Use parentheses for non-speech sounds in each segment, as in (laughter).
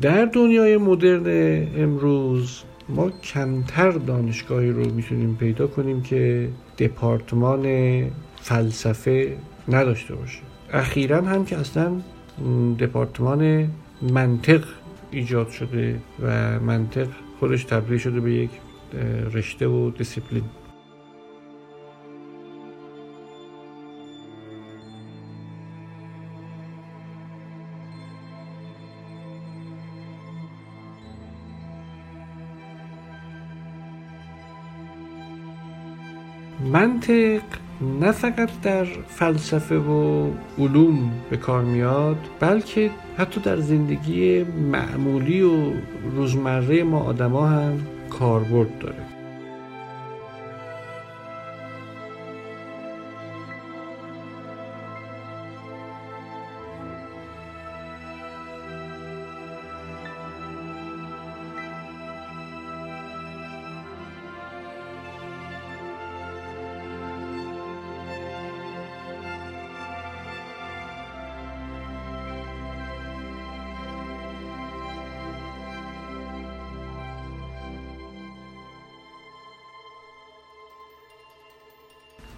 در دنیای مدرن امروز ما کمتر دانشگاهی رو می‌تونیم پیدا کنیم که دپارتمان فلسفه نداشته باشه اخیرا هم که اصلا دپارتمان منطق ایجاد شده و منطق خودش تبدیل شده به یک رشته و دیسیپلین منطق نه فقط در فلسفه و علوم به کار میاد بلکه حتی در زندگی معمولی و روزمره ما آدما هم کاربرد داره.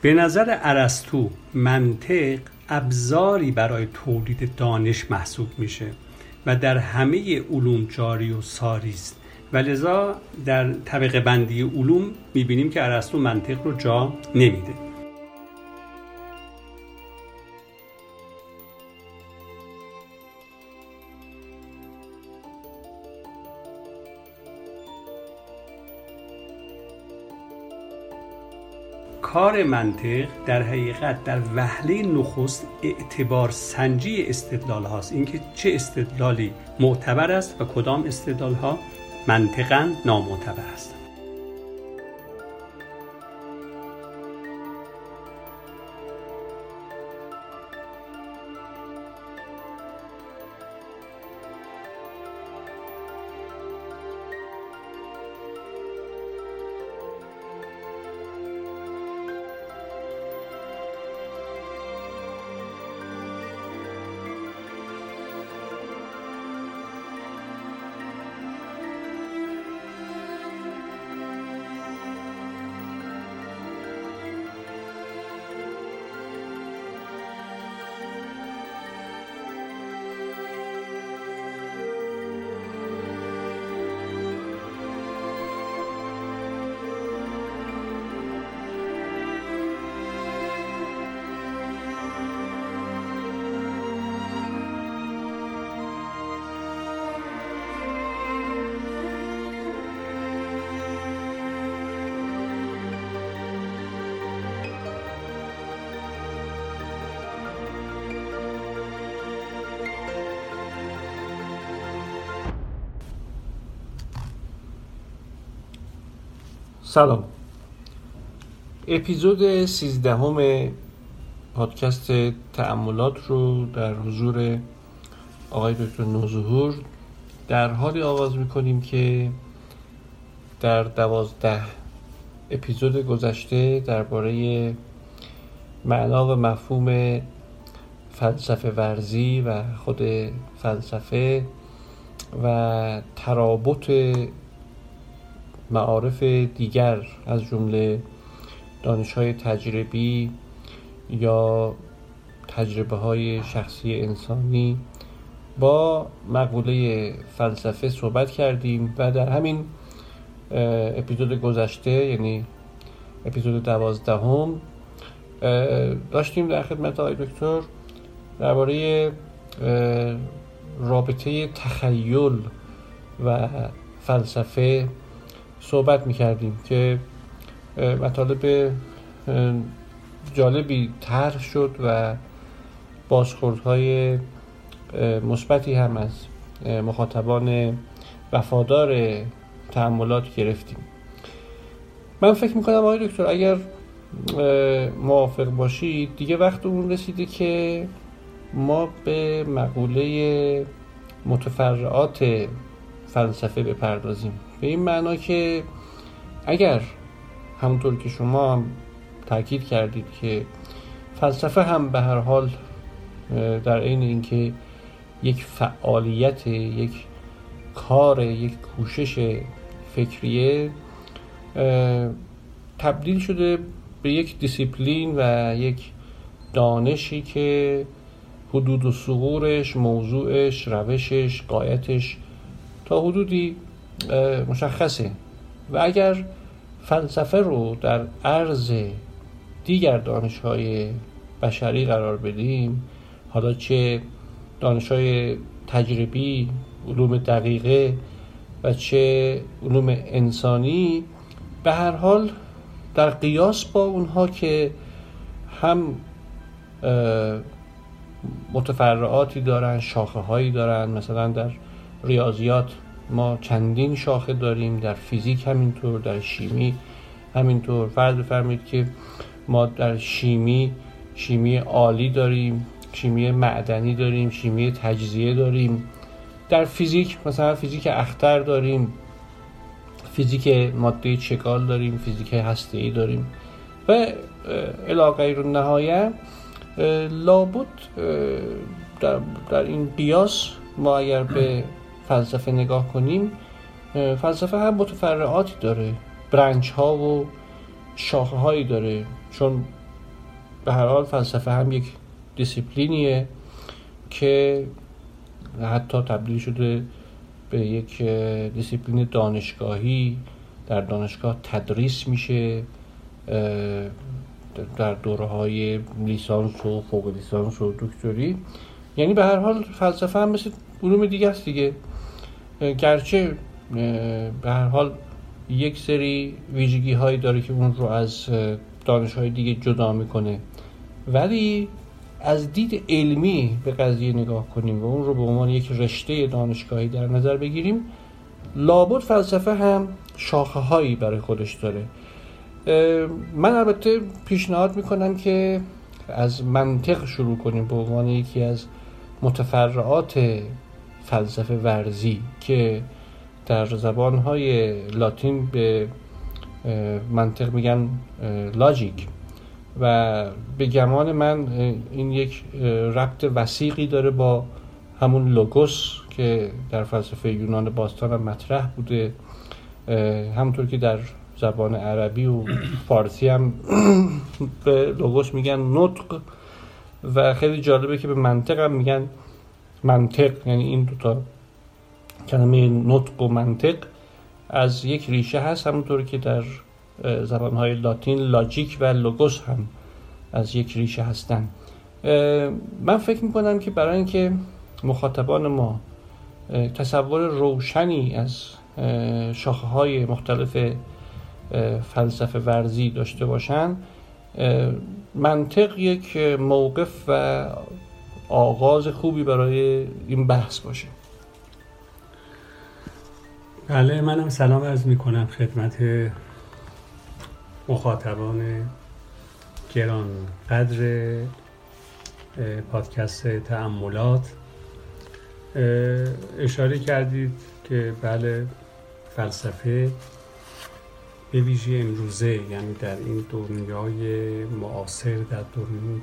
به نظر ارسطو منطق ابزاری برای تولید دانش محسوب میشه و در همه علوم جاری و ساری است و لذا در طبقه بندی علوم می‌بینیم که ارسطو منطق رو جا نمیده. کار منطق در حقیقت در وهله نخست اعتبار سنجی استدلال هاست. اینکه چه استدلالی معتبر است و کدام استدلال ها منطقا نامعتبر است سلام. اپیزود سیزدهم پادکست تأملات رو در حضور آقای دکتر نوظهور در حالی آغاز می‌کنیم که در دوازده اپیزود گذشته درباره معنا و مفهوم فلسفه ورزی و خود فلسفه و ترابط معارف دیگر از جمله دانش های تجربی یا تجربه های شخصی انسانی با مقوله فلسفه صحبت کردیم و در همین اپیزود گذشته یعنی اپیزود دوازدهم داشتیم در خدمت آقای دکتر درباره رابطه تخیل و فلسفه صحبت می‌کردیم که مطالب جالبی طرح شد و بازخوردهای مثبتی هم از مخاطبان وفادار تعملات گرفتیم. من فکر می‌کنم آقای دکتر اگر موافق باشید دیگه وقت اون رسیده که ما به مقوله متفرعات فلسفه بپردازیم. به این معنا که اگر همونطور که شما هم تاکید کردید که فلسفه هم به هر حال در عین اینکه یک فعالیت یک کار یک کوشش فکریه تبدیل شده به یک دیسیپلین و یک دانشی که حدود و سغورش موضوعش روشش قایتش تا حدودی مشخصه. و اگر فلسفه رو در عرض دیگر دانش های بشری قرار بدیم حالا چه دانش های تجربی علوم دقیقه و چه علوم انسانی به هر حال در قیاس با اونها که هم متفرعاتی دارن شاخه هایی دارن مثلا در ریاضیات ما چندین شاخه داریم در فیزیک همینطور در شیمی همینطور. فرض بفرمایید که ما در شیمی شیمی عالی داریم شیمی معدنی داریم شیمی تجزیه داریم. در فیزیک مثلا فیزیک اختر داریم فیزیک ماده چکال داریم فیزیک هسته داریم. و علاقه رو نهایه لابد در, در این قیاس ما اگر به فلسفه نگاه کنیم فلسفه هم متفرعاتی داره. برنچ ها و شاخه هایی داره. چون به هر حال فلسفه هم یک دیسیپلینیه که حتی تبدیل شده به یک دیسیپلین دانشگاهی. در دانشگاه تدریس میشه در دوره های لیسانس و فوق لیسانس و دکتری. یعنی به هر حال فلسفه هم مثل علوم دیگه است دیگه. گرچه به هر حال یک سری ویژگی هایی داره که اون رو از دانش های دیگه جدا می‌کنه. ولی از دید علمی به قضیه نگاه کنیم و اون رو به عنوان یک رشته دانشگاهی در نظر بگیریم لابد فلسفه هم شاخه هایی برای خودش داره. من البته پیشنهاد می‌کنم که از منطق شروع کنیم به عنوان یکی از متفرعات فلسفه ورزی که در زبانهای لاتین به منطق میگن لاجیک. و به گمان من این یک ربط وسیقی داره با همون لوگوس که در فلسفه یونان باستان هم مطرح بوده. همونطور که در زبان عربی و فارسی هم (clears throat) به لوگوس میگن نطق. و خیلی جالبه که به منطق هم میگن منطق یعنی این دوتا کلمه نطق و منطق از یک ریشه هست همونطور که در زبانهای لاتین لاجیک و لوگوس هم از یک ریشه هستن. من فکر می‌کنم که برای اینکه مخاطبان ما تصور روشنی از شاخه های مختلف فلسفه ورزی داشته باشن منطق یک موقف و آغاز خوبی برای این بحث باشه. بله منم سلام عرض می کنم خدمت مخاطبان گران قدر پادکست تعملات اشاره کردید که بله فلسفه به ویژه امروزه یعنی در این دنیای معاصر در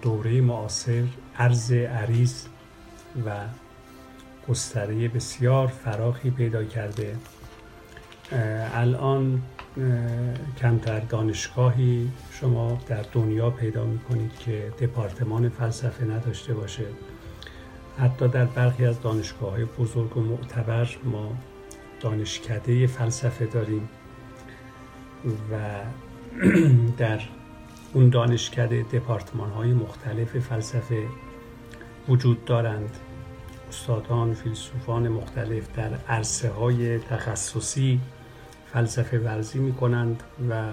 دوره معاصر عرض عریض و گستره بسیار فراخی پیدا کرده. الان کمتر دانشگاهی شما در دنیا پیدا می کنید که دپارتمان فلسفه نداشته باشه. حتی در برخی از دانشگاه های بزرگ و معتبر ما دانشکده فلسفه داریم. و (clears throat) در اون دانشکده دپارتمان های مختلف فلسفه وجود دارند. استادان فیلسوفان مختلف در عرصه های تخصصی فلسفه ورزی می کنند و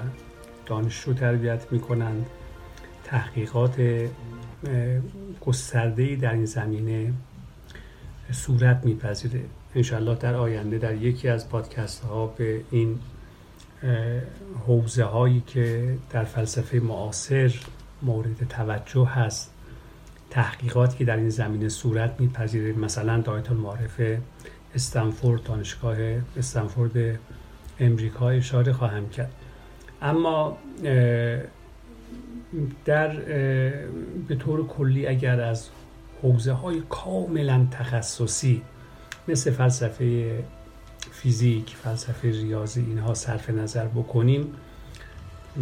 دانشجو تربیت می کنند تحقیقات گسترده‌ای در این زمینه صورت میپذیره. انشالله در آینده در یکی از پادکست ها به این حوزه هایی که در فلسفه معاصر مورد توجه هست تحقیقاتی که در این زمینه صورت میپذیره مثلا دایت المعارف استنفورد دانشگاه استنفورد امریکا اشاره خواهم کرد. اما در به طور کلی اگر از حوزه های کاملا تخصصی مثل فلسفه فیزیک فلسفه ریاضی اینها صرف نظر بکنیم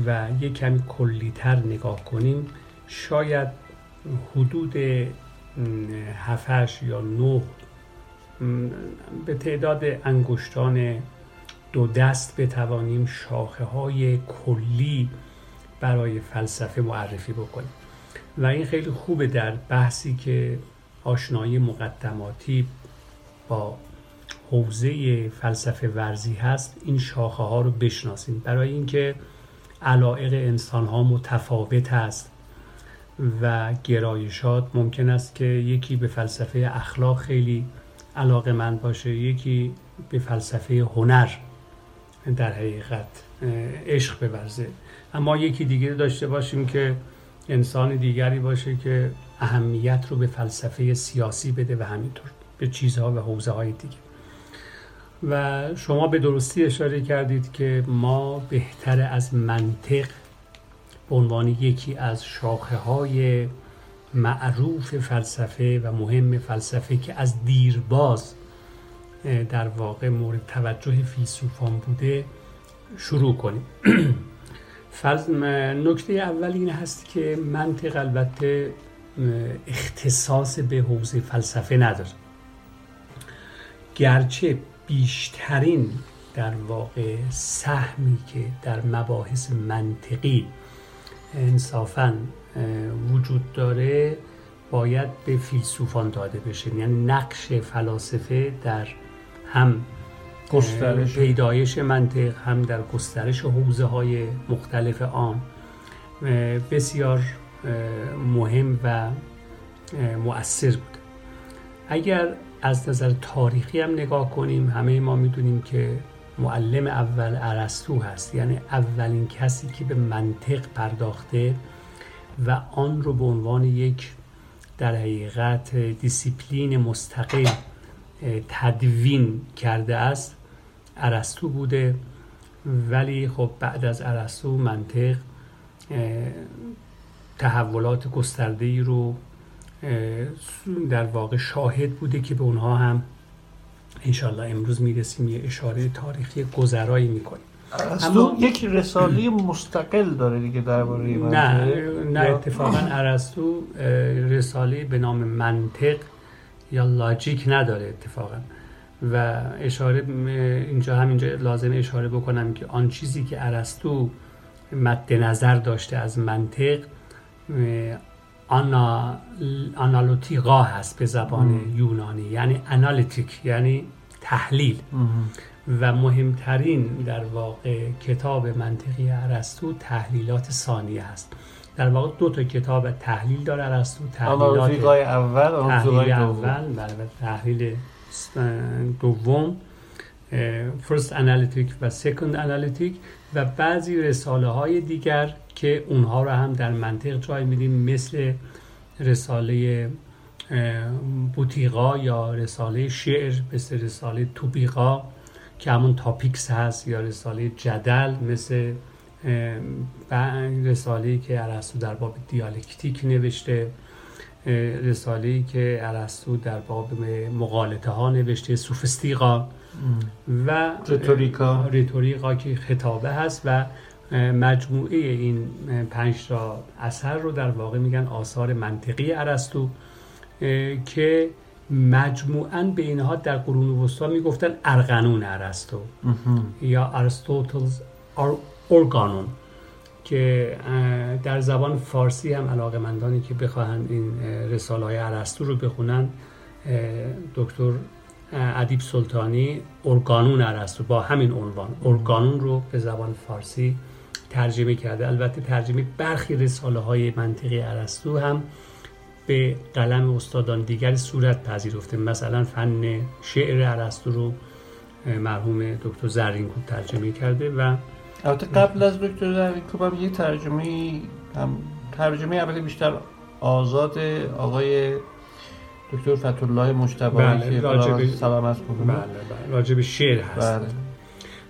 و یک کمی کلیتر نگاه کنیم شاید حدود هفتش یا نه به تعداد انگشتان دو دست بتوانیم شاخه های کلی برای فلسفه معرفی بکنیم. و این خیلی خوبه در بحثی که آشنایی مقدماتی با حوزه فلسفه ورزی هست این شاخه ها رو بشناسیم برای اینکه علائق انسان ها متفاوت است و گرایشات ممکن است که یکی به فلسفه اخلاق خیلی علاقه من باشه یکی به فلسفه هنر در حقیقت عشق بورزه. اما یکی دیگه داشته باشیم که انسان دیگری باشه که اهمیت رو به فلسفه سیاسی بده و همینطور به چیزها و حوزه های دیگه. و شما به درستی اشاره کردید که ما بهتر از منطق به عنوان یکی از شاخه های معروف فلسفه و مهم فلسفه که از دیرباز در واقع مورد توجه فیلسوفان بوده شروع کنیم. (clears throat) نکته اول این هست که منطق البته اختصاص به حوزه فلسفه نداره. گرچه بیشترین در واقع سهمی که در مباحث منطقی انصافا وجود داره باید به فیلسوفان داده بشه. یعنی نقش فلاسفه در هم گسترش پیدایش منطق هم در گسترش حوزه های مختلف آن بسیار مهم و مؤثر بود. اگر از نظر تاریخی هم نگاه کنیم همه ما می‌دونیم که معلم اول ارسطو هست. یعنی اولین کسی که به منطق پرداخته و آن رو به عنوان یک در حقیقت دیسیپلین مستقل تدوین کرده است ارسطو بوده. ولی خب بعد از ارسطو منطق تحولات گسترده رو در واقع شاهد بوده که به اونها هم انشالله امروز می‌رسیم یه اشاره تاریخی گذرایی می‌کنیم. اما یک رساله مستقل داره دیگه درباره نه نه اتفاقا ارسطو رساله به نام منطق یا لاجیک نداره اتفاقا. و اشاره اینجا همینجا لازم اشاره بکنم که آن چیزی که ارسطو مد نظر داشته از منطق آنا آنالوتیقا هست به زبان یونانی یعنی انالیتیک یعنی تحلیل. و مهمترین در واقع کتاب منطقی ارسطو تحلیلات ثانیه هست در واقع دو تا کتاب تحلیل داره ارسطو تحلیلات اول تحلیل اول بله، تحلیل دوم. فرست انالیتیک و سکند انالیتیک و بعضی رساله های دیگر که اونها رو هم در منطق جای میدیم مثل رساله بوتیقا یا رساله شعر مثل رساله طوبیقا که همون Topics هست یا رساله جدل مثل رساله که ارسطو در باب دیالکتیک نوشته رساله که ارسطو در باب مقالطه ها نوشته سوفسطیقا و ریتوریکا ریتوریکا که خطابه هست و مجموعه این پنج تا اثر رو در واقع میگن آثار منطقی ارسطو که مجموعا به اینها در قرون وسطا می‌گفتن ارقانون ارسطو. یا ارسطوتلز ارگانون که در زبان فارسی هم علاقه مندانی که بخواهند این رساله های ارسطو رو بخونن دکتر ادیب سلطانی ارگانون ارسطو با همین عنوان. ارگانون رو به زبان فارسی ترجمه کرده. البته ترجمه برخی رساله های منطقی ارسطو هم به قلم استادان دیگر صورت پذیرفته. مثلا فن شعر ارسطو رو مرحوم دکتر زرینکوب ترجمه کرده و البته قبل از دکتر زرینکوب هم یه ترجمه هم ترجمه اولی بیشتر آزاد آقای دکتر فتولای مجتبی بله، که راجب سلام از بله بله راجب شعر هست. بله.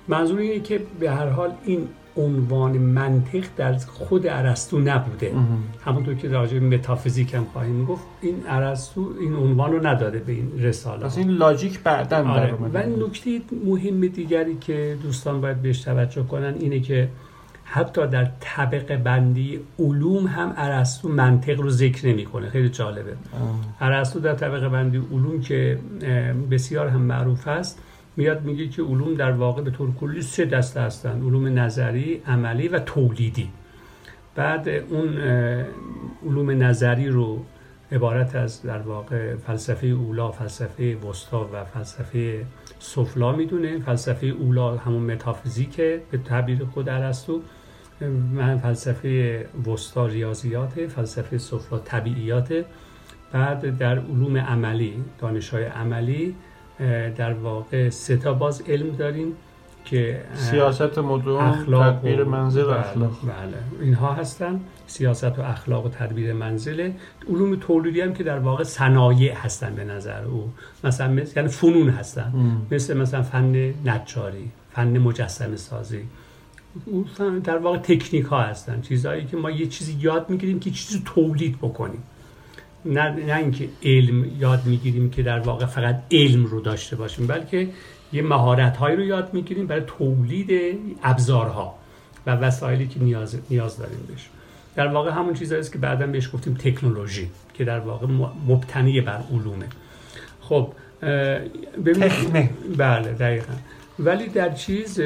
منظور اینه که به هر حال این عنوان منطق در خود ارسطو نبوده. همونطور که راجع به متافیزیک هم خواهیم گفت این ارسطو این عنوان رو نداده به این رساله پس این لاجیک بعدا آره. و نکته مهم دیگری که دوستان باید بهش توجه کنن اینه که حتی در طبقه بندی علوم هم ارسطو منطق رو ذکر نمی‌کنه. خیلی جالبه. ارسطو در طبقه بندی علوم که بسیار هم معروف است میاد میگه که علوم در واقع به طور کلی سه دسته هستن علوم نظری عملی و تولیدی. بعد اون علوم نظری رو عبارت از در واقع فلسفه اولا فلسفه وسطا و فلسفه سفلا می‌دونه. فلسفه اولا همون متافیزیکه به تعبیر خود ارسطو. من فلسفه وسطا ریاضیات فلسفه سفلا طبیعیات بعد در علوم عملی دانش های عملی در واقع سه تا باز علم داریم که سیاست اخلاق تدبیر منزل و اخلاق. بله. اینها هستن. سیاست و اخلاق و تدبیر منزل علوم تولیدی هم که در واقع صنایع هستن به نظر او. مثلا مثل یعنی فنون هستن. مثل مثلا فن نجاری فن مجسمه سازی در واقع تکنیک ها هستن. چیزهایی که ما یه چیزی یاد می‌گیریم که چیزی تولید بکنیم. نه, نه اینکه علم یاد می‌گیریم که در واقع فقط علم رو داشته باشیم بلکه یه مهارت هایی رو یاد می‌گیریم برای تولید ابزارها و وسایلی که نیاز, نیاز داریم بهش. در واقع همون چیزهایی است که بعدا بهش گفتیم تکنولوژی که در واقع مبتنی بر علومه. خب ببینید بله دقیقا. ولی در چیز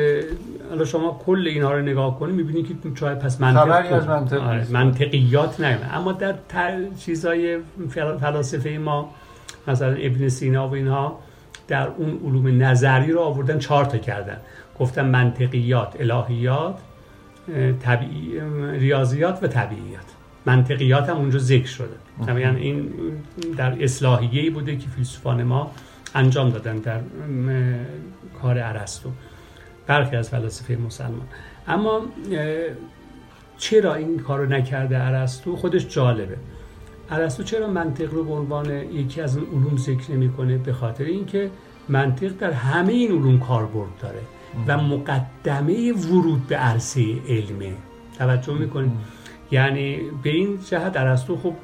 الان شما کل اینها رو نگاه کنید می‌بینید که شاید پس منطق از منطق آره منطقیات نه اما در چیزای فلاسفه ما مثلا ابن سینا و اینها در اون علوم نظری رو آوردن چهار تا کردن. گفتن منطقیات الهیات طبیعی ریاضیات و طبیعیات. منطقیات هم اونجا ذکر شده. یعنی این در اصلاحیه‌ای بوده که فیلسوفان ما انجام دادن در کار ارسطو برخی از فلاسفه مسلمان. اما چرا این کار رو نکرده ارسطو خودش جالبه. ارسطو چرا منطق رو به عنوان یکی از اون علوم ذکر نمی‌کنه؟ به خاطر اینکه منطق در همه این علوم کاربرد داره و مقدمه ورود به عرصه علمه. توجه می‌کنید؟ یعنی به این جهت ارسطو خب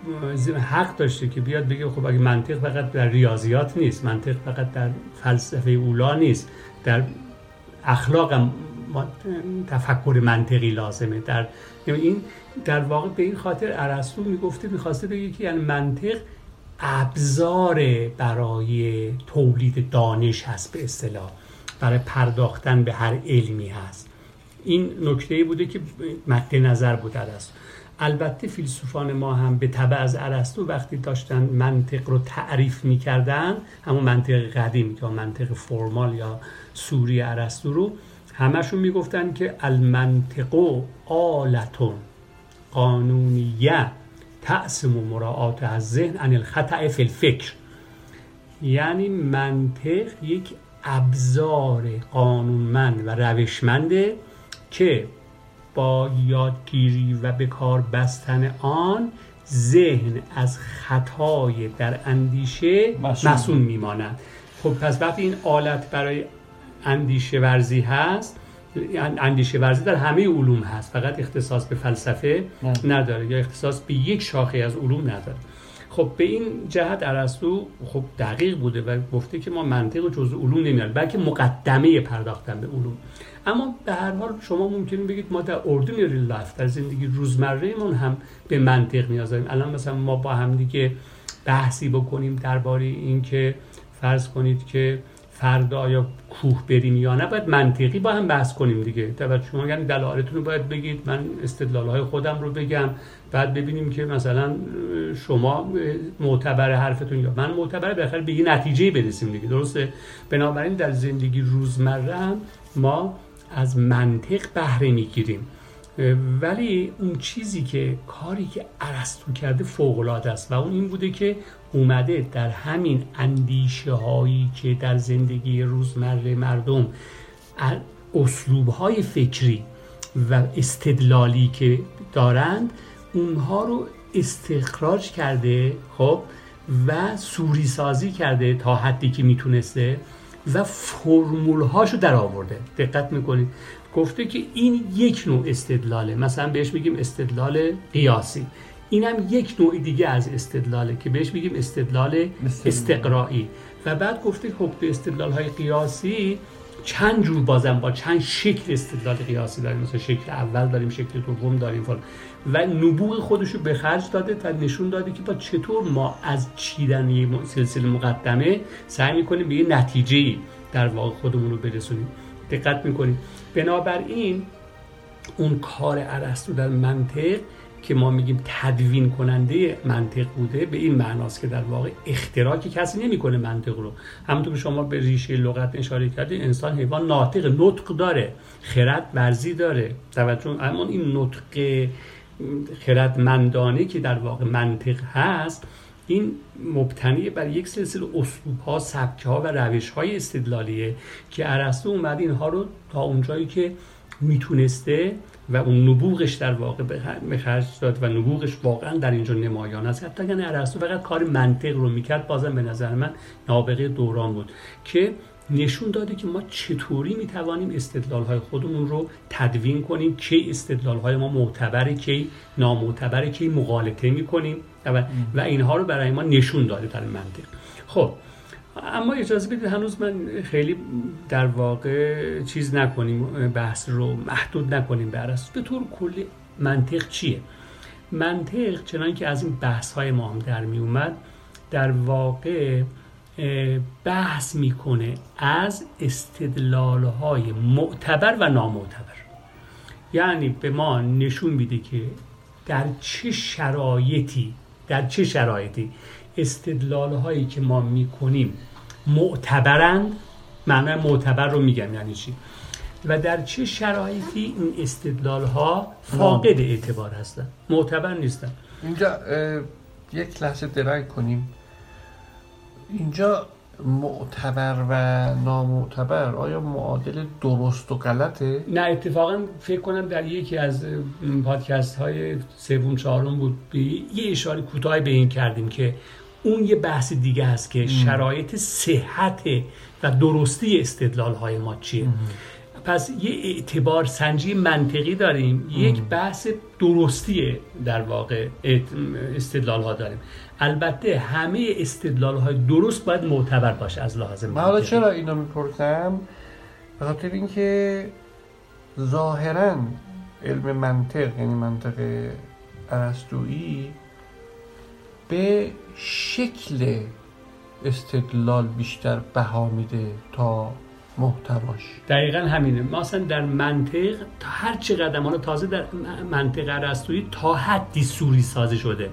حق داشته که بیاد بگه خب اگه منطق فقط در ریاضیات نیست منطق فقط در فلسفه اولا نیست در اخلاق هم تفکر منطقی لازمه. در یعنی این در واقع به این خاطر ارسطو می‌گفته می‌خواسته بگه که یعنی منطق ابزار برای تولید دانش هست به اصطلاح. برای پرداختن به هر علمی هست. این نکته بوده که مد نظر بود ارسطو. البته فیلسوفان ما هم به تبع از ارسطو وقتی داشتن منطق رو تعریف می‌کردن همون منطق قدیم یا منطق فرمال یا سوری ارسطو رو همشون می‌گفتن که المنطق آلتون قانونیه تأسم و مراعات از ذهن عن الخطع فی الفکر. یعنی منطق یک ابزار قانونمند و روشمنده که با یادگیری و به کار بستن آن ذهن از خطای در اندیشه مصون میماند. خب پس وقتی این آلت برای اندیشه ورزی هست اندیشه ورزی در همه علوم هست فقط اختصاص به فلسفه نداره یا اختصاص به یک شاخه از علوم نداره. خب به این جهت ارسطو خب دقیق بوده و گفته که ما منطق و جزء علوم نمیاریم بلکه مقدمه پرداختن به علوم. اما به هر حال شما ممکنه بگید ما در ordinary life در زندگی روزمره من هم به منطق نیاز داریم. الان مثلا ما با هم دیگه بحثی بکنیم درباره اینکه فرض کنید که فردا یا کوه بریم یا نه باید منطقی با هم بحث کنیم دیگه. بعد شما یعنی دلایلتون رو باید بگید من استدلال خودم رو بگم بعد ببینیم که مثلا شما معتبر حرفتون یا من معتبر بالاخره به یه نتیجه برسیم دیگه. درسته؟ بنابراین در زندگی روزمره هم ما از منطق بهره می‌گیریم. ولی اون چیزی که کاری که ارسطو کرده فوق است و اون این بوده که اومده در همین اندیشه هایی که در زندگی روزمره مردم اسلوب های فکری و استدلالی که دارند اونها رو استخراج کرده خب و سوری سازی کرده تا حدی که می‌تونسته و فرمول هاشو در آورده دقت می‌کنید. گفته که این یک نوع استدلاله. مثلا بهش میگیم استدلال قیاسی. اینم یک نوع دیگه از استدلاله که بهش میگیم استدلال استقرایی و بعد گفته خب استدلال های قیاسی چند جور بازم با چند شکل استدلال قیاسی داریم. مثلا شکل اول داریم شکل دوم داریم فلان. و نبوغ خودش رو به خرج داده تا نشون داده که با چطور ما از چیدن یه سلسله مقدمه سعی می‌کنیم به یه نتیجه در واقع خودمون رو برسونیم. دقت می‌کنیم بنابراین اون کار ارسطو در منطق که ما میگیم تدوین کننده منطق بوده به این معناست که در واقع اختراع که کسی نمی‌کنه منطق رو. همونطور که شما به ریشه لغت اشاره کردید انسان حیوان ناطق نطق داره خرد ورزی داره. توجه اما این نطق خردمندانه که در واقع منطق هست این مبتنی بر یک سلسله اسلوب ها سبک ها و روش های استدلالیه که ارسطو اومد اینها رو تا اونجایی که می‌تونسته و اون نبوغش در واقع به خرج داد و نبوغش واقعا در اینجا نمایان است. حتی اگر ارسطو فقط کار منطق رو می‌کرد بازم به نظر من نابغه دوران بود که نشون داده که ما چطوری می‌توانیم استدلال های خودمون رو تدوین کنیم کی استدلال های ما معتبره کی نامعتبره کی مغالطه می‌کنیم. و, و اینها رو برای ما نشون داده در منطق. خب اما اجازه بدید هنوز من خیلی در واقع چیز نکنیم بحث رو محدود نکنیم به به طور کلی منطق چیه؟ منطق چنان که از این بحث های ما هم در می اومد در واقع بحث می‌کنه از استدلال های معتبر و نامعتبر. یعنی به ما نشون میده که در چه شرایطی در چه شرایطی استدلال هایی که ما می‌کنیم معتبرند؟ معنی معتبر رو میگم یعنی چی؟ و در چه شرایطی این استدلال ها فاقد اعتبار هستن معتبر نیستن اینجا یک لحظه درنگ کنیم. اینجا معتبر و نامعتبر آیا معادل درست و غلطه؟ نه اتفاقا فکر کنم در یکی از پادکست های سوم چهارم بود. یه اشاره کوتاه به این کردیم که اون یه بحث دیگه هست که شرایط صحت و درستی استدلال های ما چیه؟ پس یه اعتبار سنجی منطقی داریم. یک بحث درستی در واقع استدلال ها داریم. البته همه استدلال های درست باید معتبر باشه از لحاظ من حالا چرا اینو می‌پرسم؟ به خاطر اینکه ظاهرا علم منطق یعنی منطق ارسطویی به شکل استدلال بیشتر بها میده تا محتواش. دقیقا همینه. ما اصلا در منطق تا هر چه قدم تازه در منطق ارسطویی تا حدی سوری سازه شده.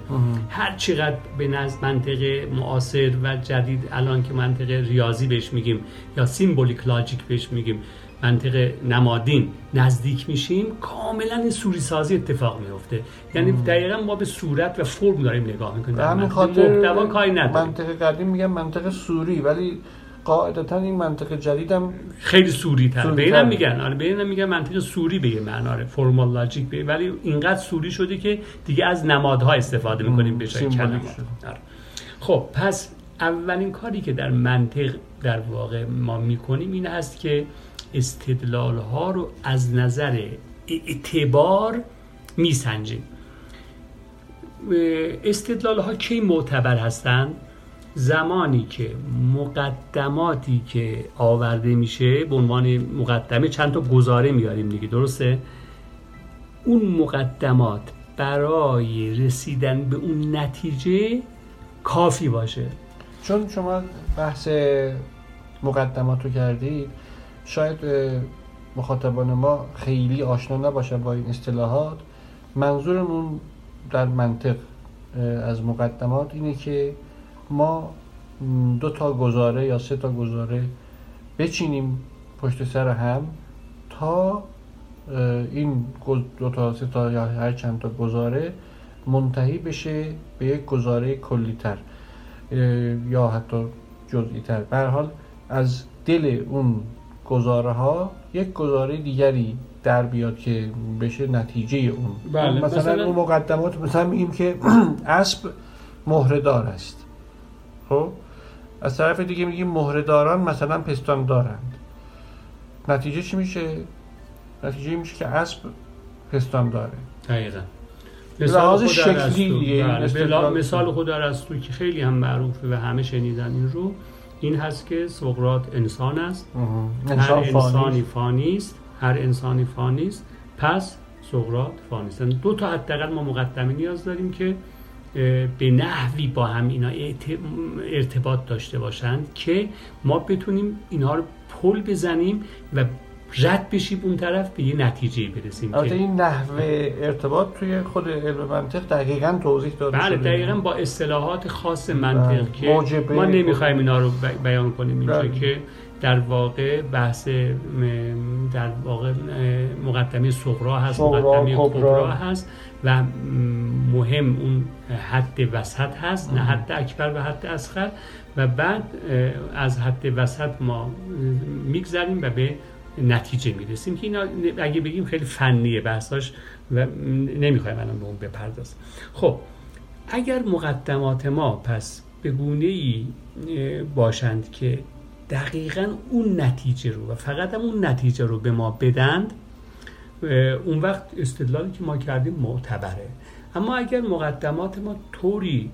هر چقدر به نزد منطق معاصر و جدید الان که منطق ریاضی بهش میگیم یا سیمبولیک لاجیک بهش میگیم منطق نمادین نزدیک میشیم کاملا این سوری سازی اتفاق میفته. یعنی دقیقا ما به صورت و فرم داریم نگاه می‌کنیم. همین خاطر کاری منطق قدیم میگم منطق سوری ولی قاعدتا این منطق جدیدم خیلی سوری تر به اینم میگن. آره به اینم میگن منطق سوری به معنا آره فرمال لاجیک به ولی اینقدر سوری شده که دیگه از نمادها استفاده می‌کنیم به جای کلمات. آره. خب پس اولین کاری که در منطق در واقع ما می‌کنیم این هست که استدلال ها رو از نظر اعتبار میسنجیم. استدلال ها کی معتبر هستند؟ زمانی که مقدماتی که آورده میشه به عنوان مقدمه چند تا گزاره میاریم دیگه درسته؟ اون مقدمات برای رسیدن به اون نتیجه کافی باشه. چون شما بحث مقدمات رو کردید شاید مخاطبان ما خیلی آشنا نباشن با این اصطلاحات. منظورمون در منطق از مقدمات اینه که ما دو تا گزاره یا سه تا گزاره بچینیم پشت سر هم تا این دو تا سه تا یا هر چند تا گزاره منتهی بشه به یک گزاره کلیتر یا حتی جزئی تر به حال از دل اون گزاره ها یک گزاره دیگری در بیاد که بشه نتیجه اون بله. مثلا, مثلا اون مقدمات مثلا میگیم که (clears throat) اسب مهرهدار است خب؟ از طرف دیگه میگیم مهرهداران مثلا پستان دارند. نتیجه چی میشه؟ نتیجه میشه که اسب پستان داره. دقیقا. لحاظ خود شکلی بله،. بلا- مثال خود ارسطو که خیلی هم معروفه و همه شنیدن این رو این هست که سقراط انسان است. هر انسان انسانی فانی است. هر انسانی فانی است. پس سقراط فانی است. یعنی دو تا حداقل ما مقدمه نیاز داریم که به نحوی با هم اینا ارتباط داشته باشند که ما بتونیم اینها رو پل بزنیم و رد بشیم اون طرف به یه نتیجه برسیم البته که این نحوه ارتباط توی خود علم منطق دقیقا توضیح داده بله. دقیقا با اصطلاحات خاص منطق بله. که موجبه. ما نمی‌خوایم اینا رو بیان کنیم اینجا بله. که در واقع بحث در واقع مقدمه صغرا هست مقدمه. کبرا هست و مهم اون حد وسط هست نه حد اکبر و حد اصغر. و بعد از حد وسط ما میگذریم و به نتیجه می‌رسیم که اینا اگه بگیم خیلی فنیه بحثاش و نمی‌خوایم الان به اون بپردازیم. خب اگر مقدمات ما پس به گونه ای باشند که دقیقا اون نتیجه رو و فقط هم اون نتیجه رو به ما بدند اون وقت استدلالی که ما کردیم معتبره اما اگر مقدمات ما طوری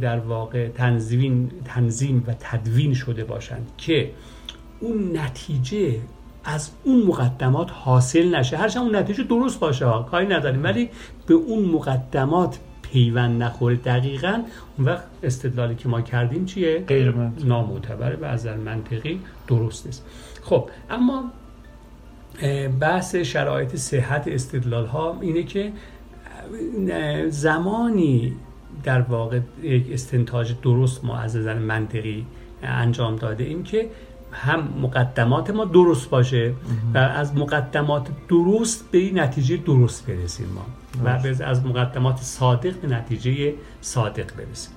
در واقع تنظیم, تنظیم و تدوین شده باشند که اون نتیجه از اون مقدمات حاصل نشه هرچند اون نتیجه درست باشه ها، کاری نداریم ولی به اون مقدمات پیوند نخوره دقیقا اون وقت استدلالی که ما کردیم چیه؟ غیر. نامعتبره و از منطقی درست نیست خب اما بحث شرایط صحت استدلال ها اینه که زمانی در واقع یک استنتاج درست ما از نظر منطقی انجام داده ایم که هم مقدمات ما درست باشه و از مقدمات درست به نتیجه درست برسیم ما. و از مقدمات صادق به نتیجه صادق برسیم.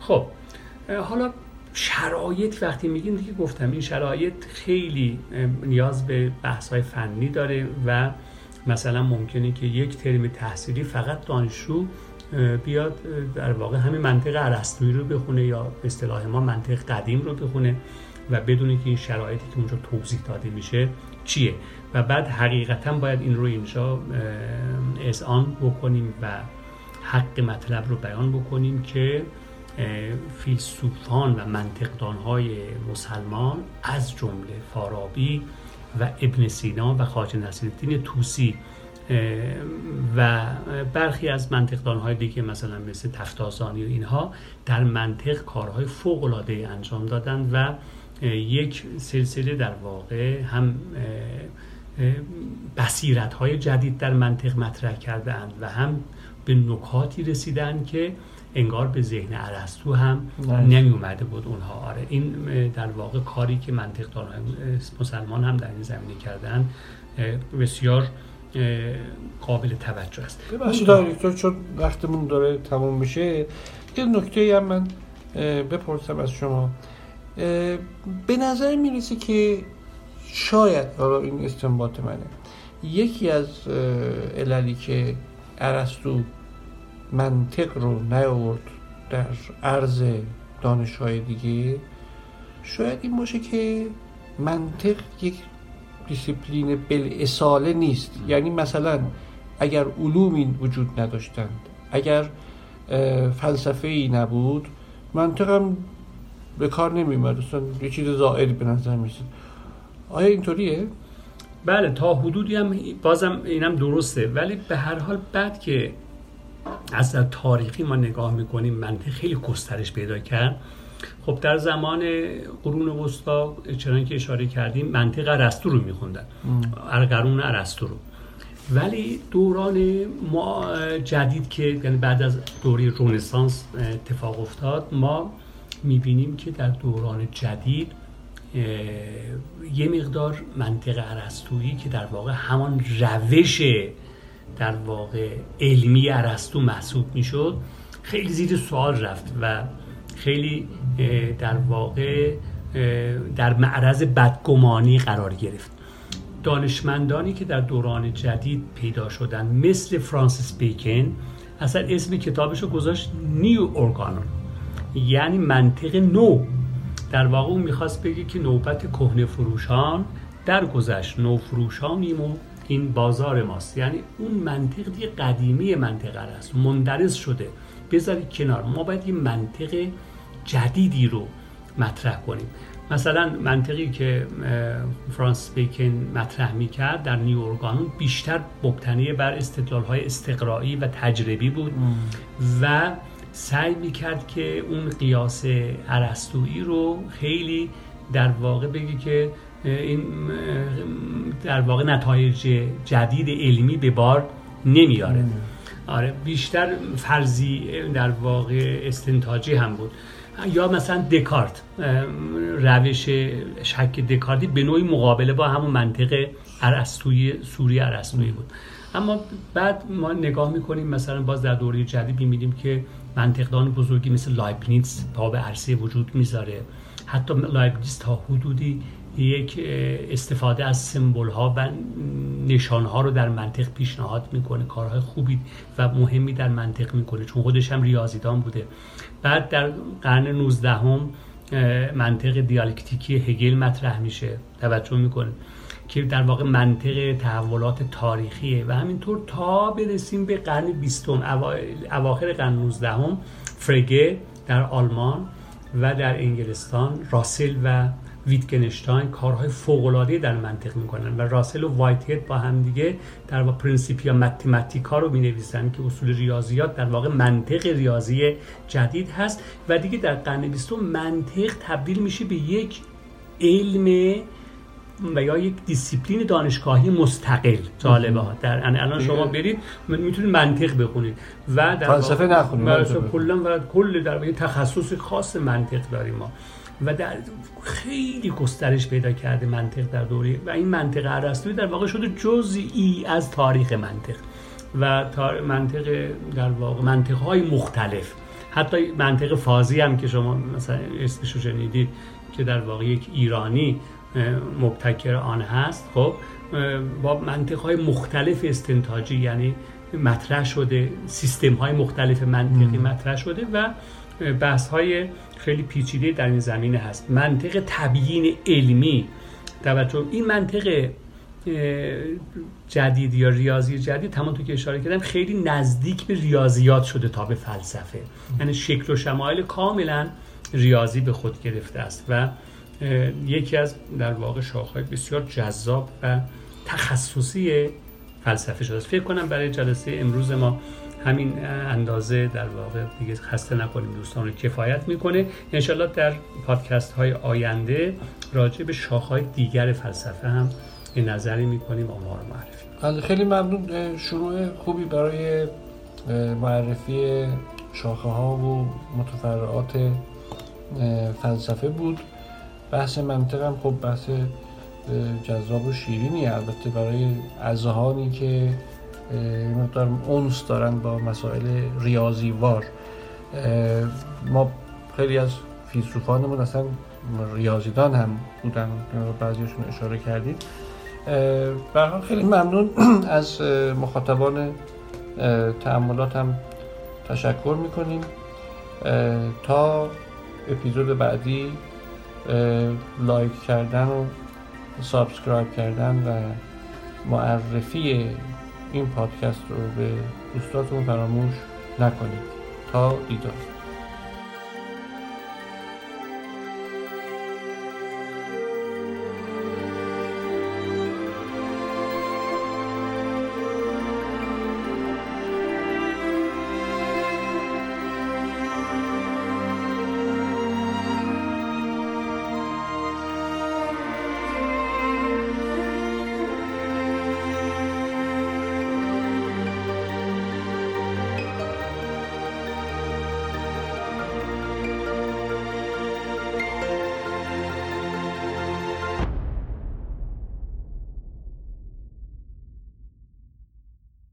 خب حالا شرایط وقتی میگیم دیگه گفتم این شرایط خیلی نیاز به بحث های فنی داره و مثلا ممکنه که یک ترم تحصیلی فقط دانشجو بیاد در واقع همین منطق ارسطویی رو بخونه یا به اصطلاح ما منطق قدیم رو بخونه و بدونه که این شرایطی که اونجا توضیح داده میشه چیه. و بعد حقیقتا باید این رو اینجا اه، اذعان بکنیم و حق مطلب رو بیان بکنیم که فیلسوفان و منطقدانهای مسلمان از جمله فارابی و ابن سینا و خواجه نصیرالدین توسی و برخی از منطقدانهای دیگه مثلا مثل تفتازانی و اینها در منطق کارهای فوق‌العاده انجام دادن و یک سلسله در واقع هم بصیرت های جدید در منطق مطرح کرده اند و هم به نکاتی رسیدن که انگار به ذهن ارسطو هم نه. نمی اومده بود اونها. آره این در واقع کاری که منطقدانهای اه، مسلمان هم در این زمینه کردن بسیار قابل توجه است. ببخشید دکتر چون وقتمون داره تموم میشه یه نکته هم من بپرسم از شما. به نظر می‌رسه که شاید حالا این استنباط منه یکی از عللی که ارسطو منطق رو نیاورد در عرض دانشهای دیگه. شاید این باشه که منطق یک دیسیپلین بالاصاله نیست. یعنی مثلا اگر علومی وجود نداشتند اگر فلسفه ای نبود منطق هم به کار نمیومد اصلا یه چیز زائد به نظر می‌رسید. آیا اینطوریه؟ بله تا حدودی هم بازم اینم درسته. ولی به هر حال بعد که از در تاریخی ما نگاه می‌کنیم منطق خیلی گسترش پیدا کرد. خب در زمان قرون وسطا چنان که اشاره کردیم منطق ارسطو رو میخوندن. قرون ارسطو رو. ولی دوران ما جدید که یعنی بعد از دوره رنسانس اتفاق افتاد ما می‌بینیم که در دوران جدید یه مقدار منطق ارسطویی که در واقع همان روش در واقع علمی ارسطو محسوب می‌شد خیلی زیر سوال رفت و خیلی در واقع در معرض بدگمانی قرار گرفت. دانشمندانی که در دوران جدید پیدا شدن مثل فرانسیس بیکن اصلا اسم کتابش رو گذاشت نیو ارگانون یعنی منطق نو. در واقع اون می‌خواست بگه که نوبت کهنه فروشان در گذشت نو فروشانیم و این بازار ماست. یعنی اون منطق دیگه قدیمی منطقه است. مندرس شده. بذارید کنار. ما باید این منطق جدیدی رو مطرح کنیم. مثلا منطقی که فرانس بیکن مطرح می کرد در نیو بیشتر مبتنی بر استدلال های استقرایی و تجربی بود. و سعی می کرد که اون قیاس عرستویی رو خیلی در واقع بگی که این در واقع نتایج جدید علمی به بار نمیاره. آره بیشتر فرضی در واقع استنتاجی هم بود. یا مثلا دکارت روش شک دکارتی به نوعی مقابله با همون منطق ارسطویی صوری ارسطویی بود. اما بعد ما نگاه می‌کنیم مثلا باز در دوره جدید می‌بینیم که منطقدان بزرگی مثل لایپنیتس پا به عرصه وجود می‌ذاره. حتی لایپنیتس تا حدودی یک استفاده از سمبل ها و نشان ها رو در منطق پیشنهاد می‌کنه کارهای خوبی و مهمی در منطق می‌کنه چون خودش هم ریاضیدان بوده. بعد در قرن 19 هم منطق دیالکتیکی هگل مطرح میشه توجه می‌کنه که در واقع منطق تحولات تاریخیه. و همینطور تا برسیم به قرن بیستم اواخر قرن 19 هم فرگه در آلمان و در انگلستان راسل و ویتگنشتاین کارهای فوق‌العاده در منطق می‌کنن و راسل و وایتهد با هم دیگه در واقع Principia Mathematica رو می‌نویسن که اصول ریاضیات در واقع منطق ریاضی جدید هست و دیگه در قرن بیستم منطق تبدیل میشه به یک علم و یا یک دیسیپلین دانشگاهی مستقل. جالبه ها. در الان شما برید می‌تونید منطق بخونید و در فلسفه نخونید. کلا و کل در تخصص خاص منطق داریم ما. و در خیلی گسترش پیدا کرده منطق در دوره و این منطق ارسطویی در واقع شده جزئی از تاریخ منطق و منطق در واقع منطق های مختلف. حتی منطق فازی هم که شما مثلا اسمشو شنیدید که در واقع یک ایرانی مبتکر آن هست. خب با منطق های مختلف استنتاجی یعنی مطرح شده سیستم های مختلف منطقی مطرح شده و بحث های خیلی پیچیده در این زمینه هست. منطق تبیین علمی. توجه این منطق جدید یا ریاضی جدید همونطور که اشاره کردم خیلی نزدیک به ریاضیات شده تا به فلسفه. یعنی شکل و شمایل کاملا ریاضی به خود گرفته است و یکی از در واقع شاخهای بسیار جذاب و تخصصی فلسفه شده است. فکر کنم برای جلسه امروز ما همین اندازه در واقع دیگه خسته نکنیم دوستان رو کفایت می‌کنه. انشالله در پادکست های آینده راجع به شاخهای دیگر فلسفه هم یه نظری می‌کنیم آمار معرفی بله، خیلی ممنون. شروع خوبی برای معرفی شاخه ها و متفرعات فلسفه بود. بحث منطق هم خب بحث جذاب و شیرینی البته برای اذهانی که مقدار اونس دارن با مسائل ریاضیوار ما خیلی از فیلسوفانمون اصلا ریاضیدان هم بودن بعضیشون اشاره کردید برحال خیلی ممنون (clears throat) از مخاطبان تعملات هم تشکر می‌کنیم. تا اپیزود بعدی like کردن و subscribe کردن و معرفی این پادکست رو به دوستاتون فراموش نکنید. تا دیدار.